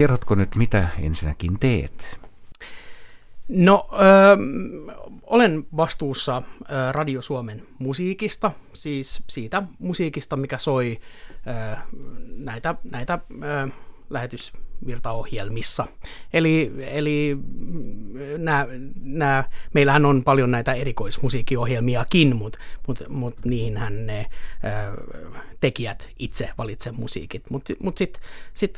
Kerrotko nyt, mitä ensinnäkin teet? No, ö, olen vastuussa ö, Radio Suomen musiikista, siis siitä musiikista, mikä soi ö, näitä, näitä ö, lähetysvirtaohjelmissa. Eli, eli nää, nää, meillähän on paljon näitä erikoismusiikkiohjelmiakin, mutta mut, mut niihinhän ne ö, tekijät itse valitse musiikit. Mutta mut sitten sit,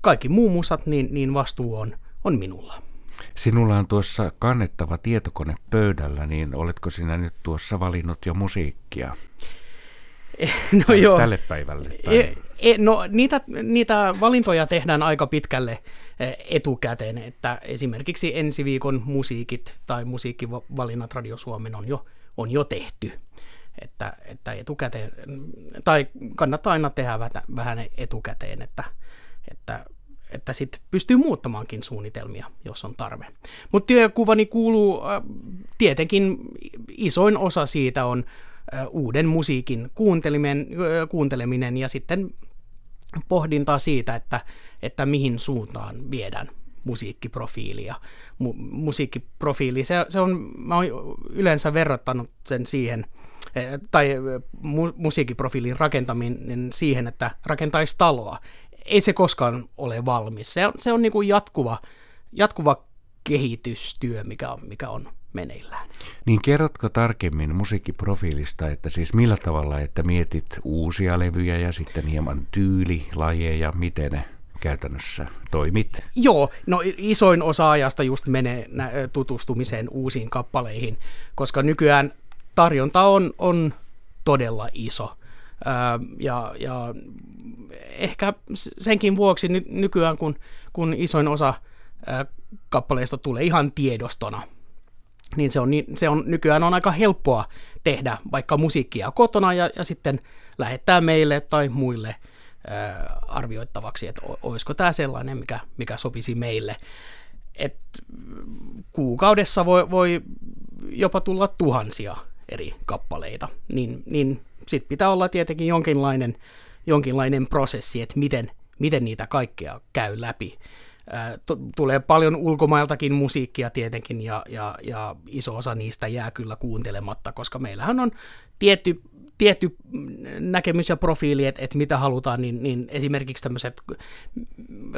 kaikki muu musat, niin, niin vastuu on, on minulla. Sinulla on tuossa kannettava tietokone pöydällä, niin oletko sinä nyt tuossa valinnut jo musiikkia? No joo. Tälle päivälle? Tai... E, e, no niitä, niitä valintoja tehdään aika pitkälle e, etukäteen, että esimerkiksi ensi viikon musiikit tai musiikkivalinnat Radio Suomen on jo, on jo tehty. Että, että etukäteen, tai kannattaa aina tehdä vähän etukäteen, että, että että sitten pystyy muuttamaankin suunnitelmia, jos on tarve. Mutta työkuvani kuuluu, tietenkin isoin osa siitä on uuden musiikin kuunteleminen, kuunteleminen ja sitten pohdintaa siitä, että, että mihin suuntaan viedään musiikkiprofiilia. Mu- musiikkiprofiili, se, se on, mä oon yleensä verrattanut sen siihen, tai mu- musiikkiprofiilin rakentaminen siihen, että rakentaisi taloa ei se koskaan ole valmis. Se on, se on niin kuin jatkuva, jatkuva kehitystyö, mikä on, mikä on meneillään. Niin kerrotko tarkemmin musiikkiprofiilista, että siis millä tavalla, että mietit uusia levyjä ja sitten hieman tyylilajeja, miten ne käytännössä toimit? Joo, no isoin osa ajasta just menee tutustumiseen uusiin kappaleihin, koska nykyään tarjonta on, on todella iso. Ja, ja ehkä senkin vuoksi ny- nykyään, kun, kun isoin osa kappaleista tulee ihan tiedostona, niin se on, niin se on nykyään on aika helppoa tehdä vaikka musiikkia kotona ja, ja sitten lähettää meille tai muille ää, arvioittavaksi, että olisiko tämä sellainen, mikä, mikä sopisi meille. Et kuukaudessa voi, voi jopa tulla tuhansia eri kappaleita, niin, niin sitten pitää olla tietenkin jonkinlainen jonkinlainen prosessi, että miten, miten niitä kaikkea käy läpi. Tulee paljon ulkomailtakin musiikkia tietenkin ja, ja, ja iso osa niistä jää kyllä kuuntelematta, koska meillähän on tietty, tietty näkemys ja profiili, että, että mitä halutaan, niin, niin esimerkiksi tämmöiset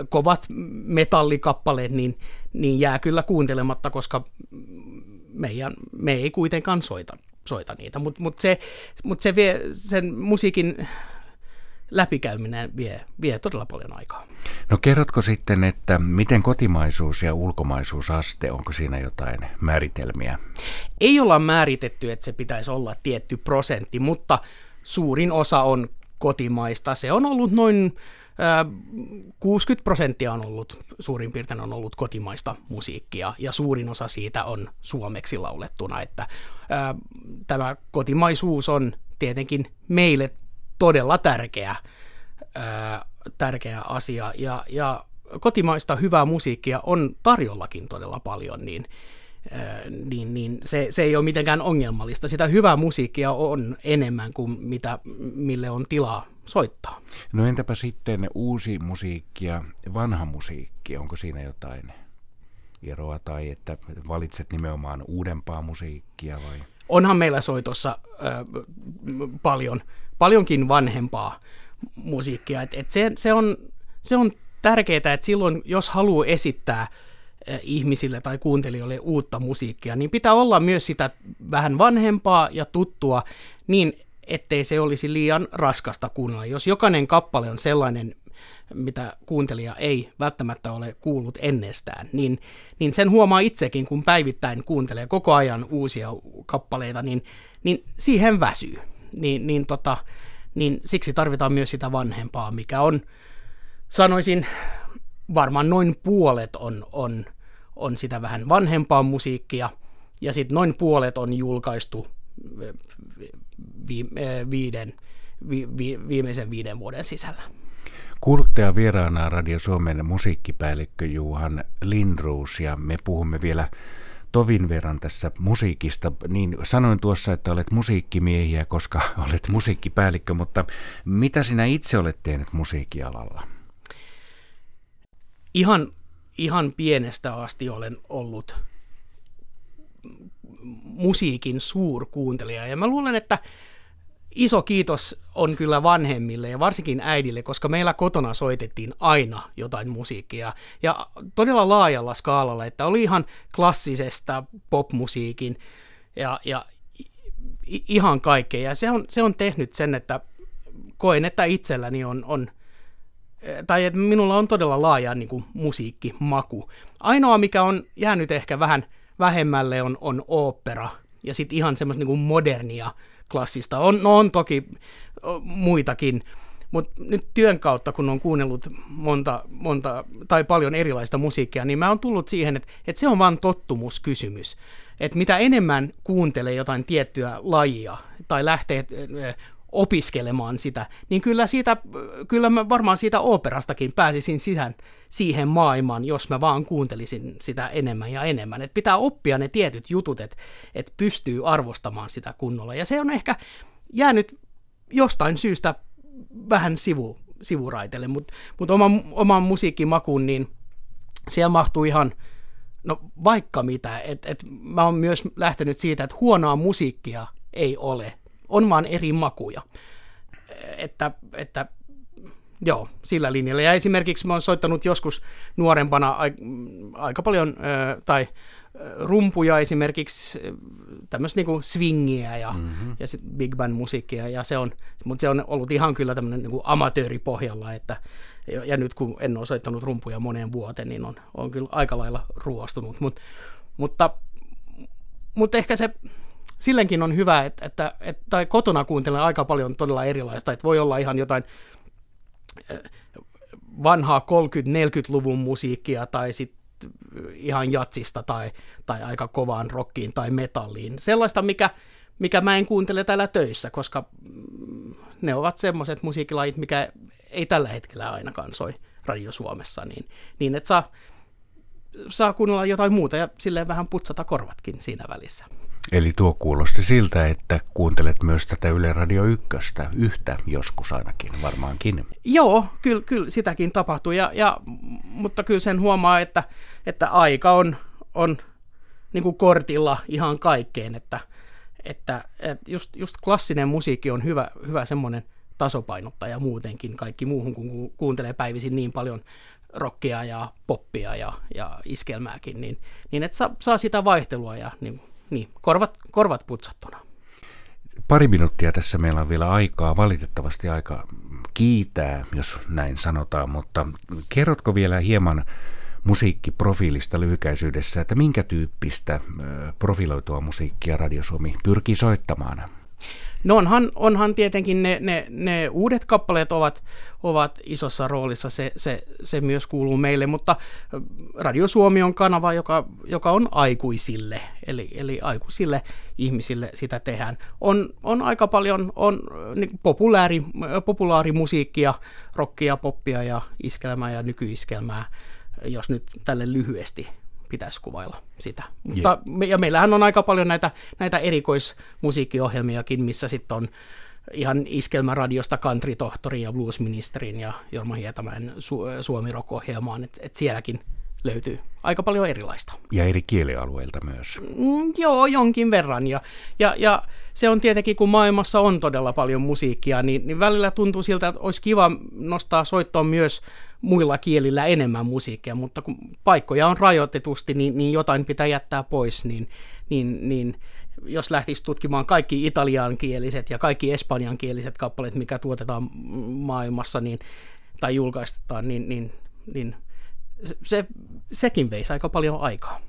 kovat metallikappaleet, niin, niin jää kyllä kuuntelematta, koska meidän, me ei kuitenkaan soita, soita niitä, mutta mut se, mut se vie sen musiikin läpikäyminen vie, vie todella paljon aikaa. No kerrotko sitten, että miten kotimaisuus ja ulkomaisuusaste, onko siinä jotain määritelmiä? Ei olla määritetty, että se pitäisi olla tietty prosentti, mutta suurin osa on kotimaista. Se on ollut noin 60 prosenttia on ollut, suurin piirtein on ollut kotimaista musiikkia, ja suurin osa siitä on suomeksi laulettuna, että ää, tämä kotimaisuus on tietenkin meille todella tärkeä, ää, tärkeä asia. Ja, ja kotimaista hyvää musiikkia on tarjollakin todella paljon, niin, ää, niin, niin se, se ei ole mitenkään ongelmallista. Sitä hyvää musiikkia on enemmän kuin mitä, mille on tilaa soittaa. No entäpä sitten uusi musiikki ja vanha musiikki, onko siinä jotain eroa tai että valitset nimenomaan uudempaa musiikkia vai? Onhan meillä soitossa äh, paljon paljonkin vanhempaa musiikkia. Et, et se, se, on, se on tärkeää, että silloin jos haluaa esittää ihmisille tai kuuntelijoille uutta musiikkia, niin pitää olla myös sitä vähän vanhempaa ja tuttua niin, ettei se olisi liian raskasta kuunnella. Jos jokainen kappale on sellainen, mitä kuuntelija ei välttämättä ole kuullut ennestään, niin, niin sen huomaa itsekin, kun päivittäin kuuntelee koko ajan uusia kappaleita, niin, niin siihen väsyy niin, niin, tota, niin siksi tarvitaan myös sitä vanhempaa, mikä on, sanoisin, varmaan noin puolet on, on, on sitä vähän vanhempaa musiikkia, ja sitten noin puolet on julkaistu vi, viiden, vi, vi, viimeisen viiden vuoden sisällä. Kuuluttaja vieraana Radio Suomen musiikkipäällikkö Juhan Lindruus ja me puhumme vielä tovin verran tässä musiikista, niin sanoin tuossa, että olet musiikkimiehiä, koska olet musiikkipäällikkö, mutta mitä sinä itse olet tehnyt musiikkialalla? ihan, ihan pienestä asti olen ollut musiikin suurkuuntelija. Ja mä luulen, että iso kiitos on kyllä vanhemmille ja varsinkin äidille, koska meillä kotona soitettiin aina jotain musiikkia. Ja todella laajalla skaalalla, että oli ihan klassisesta popmusiikin ja, ja ihan kaikkea. Ja se on, se on tehnyt sen, että koen, että itselläni on, on tai että minulla on todella laaja niin kuin, musiikkimaku. Ainoa, mikä on jäänyt ehkä vähän vähemmälle, on, on opera ja sitten ihan semmoista niin kuin modernia klassista. On, no on toki muitakin, mutta nyt työn kautta, kun on kuunnellut monta, monta tai paljon erilaista musiikkia, niin mä oon tullut siihen, että, että se on vain tottumuskysymys. Että mitä enemmän kuuntelee jotain tiettyä lajia tai lähtee opiskelemaan sitä, niin kyllä, siitä, kyllä mä varmaan siitä operastakin pääsisin sisään siihen maailmaan, jos mä vaan kuuntelisin sitä enemmän ja enemmän. Et pitää oppia ne tietyt jutut, että et pystyy arvostamaan sitä kunnolla. Ja se on ehkä jäänyt jostain syystä vähän sivu, sivuraitelle, mutta mut oman, oman musiikkimakuun, niin siellä mahtuu ihan, no vaikka mitä. Et, et mä oon myös lähtenyt siitä, että huonoa musiikkia ei ole on vaan eri makuja. Että, että joo, sillä linjalla. Ja esimerkiksi mä oon soittanut joskus nuorempana aika paljon, tai rumpuja esimerkiksi, tämmöistä niinku swingiä ja, mm-hmm. ja sit big band musiikkia, ja se on, mutta se on ollut ihan kyllä tämmöinen niinku amatööripohjalla, että, ja, ja nyt kun en ole soittanut rumpuja moneen vuoteen, niin on, on kyllä aika lailla ruostunut, Mut, mutta, mutta ehkä se sillenkin on hyvä, että, että, että tai kotona kuuntelen aika paljon todella erilaista, että voi olla ihan jotain eh, vanhaa 30-40-luvun musiikkia tai sitten ihan jatsista tai, tai aika kovaan rockiin tai metalliin. Sellaista, mikä, mikä mä en kuuntele täällä töissä, koska mm, ne ovat semmoiset musiikkilajit, mikä ei tällä hetkellä ainakaan soi Radio Suomessa, niin, niin että saa, saa kuunnella jotain muuta ja silleen vähän putsata korvatkin siinä välissä. Eli tuo kuulosti siltä, että kuuntelet myös tätä Yle Radio 1, yhtä joskus ainakin, varmaankin. Joo, kyllä, kyllä sitäkin tapahtuu, ja, ja, mutta kyllä sen huomaa, että, että aika on, on niin kuin kortilla ihan kaikkeen, että, että, että just, just klassinen musiikki on hyvä, hyvä semmoinen tasopainottaja muutenkin kaikki muuhun, kun kuuntelee päivisin niin paljon rockia ja poppia ja, ja iskelmääkin, niin, niin että saa, saa sitä vaihtelua ja niin niin, korvat, korvat putsattuna. Pari minuuttia tässä meillä on vielä aikaa, valitettavasti aika kiitää, jos näin sanotaan, mutta kerrotko vielä hieman musiikkiprofiilista lyhykäisyydessä, että minkä tyyppistä profiloitua musiikkia Radio Suomi pyrkii soittamaan? No onhan, onhan tietenkin ne, ne, ne uudet kappaleet ovat, ovat isossa roolissa, se, se, se myös kuuluu meille, mutta Radio Suomi on kanava, joka, joka on aikuisille, eli, eli aikuisille ihmisille sitä tehdään. On, on aika paljon on, niin populaari, populaarimusiikkia, rockia, poppia ja iskelmää ja nykyiskelmää, jos nyt tälle lyhyesti pitäisi kuvailla sitä. Mutta, ja meillähän on aika paljon näitä, näitä erikoismusiikkiohjelmiakin, missä sitten on ihan iskelmäradiosta country-tohtorin ja bluesministerin ja Jorma Hietamäen su- suomi ohjelmaan että et sielläkin löytyy aika paljon erilaista. Ja eri kielialueilta myös. Mm, joo, jonkin verran. Ja, ja, ja se on tietenkin, kun maailmassa on todella paljon musiikkia, niin, niin välillä tuntuu siltä, että olisi kiva nostaa soittoon myös muilla kielillä enemmän musiikkia, mutta kun paikkoja on rajoitetusti, niin, niin jotain pitää jättää pois, niin, niin, niin jos lähtisi tutkimaan kaikki italiankieliset ja kaikki espanjankieliset kappaleet, mikä tuotetaan maailmassa niin, tai julkaistetaan, niin, niin, niin se, sekin veisi aika paljon aikaa.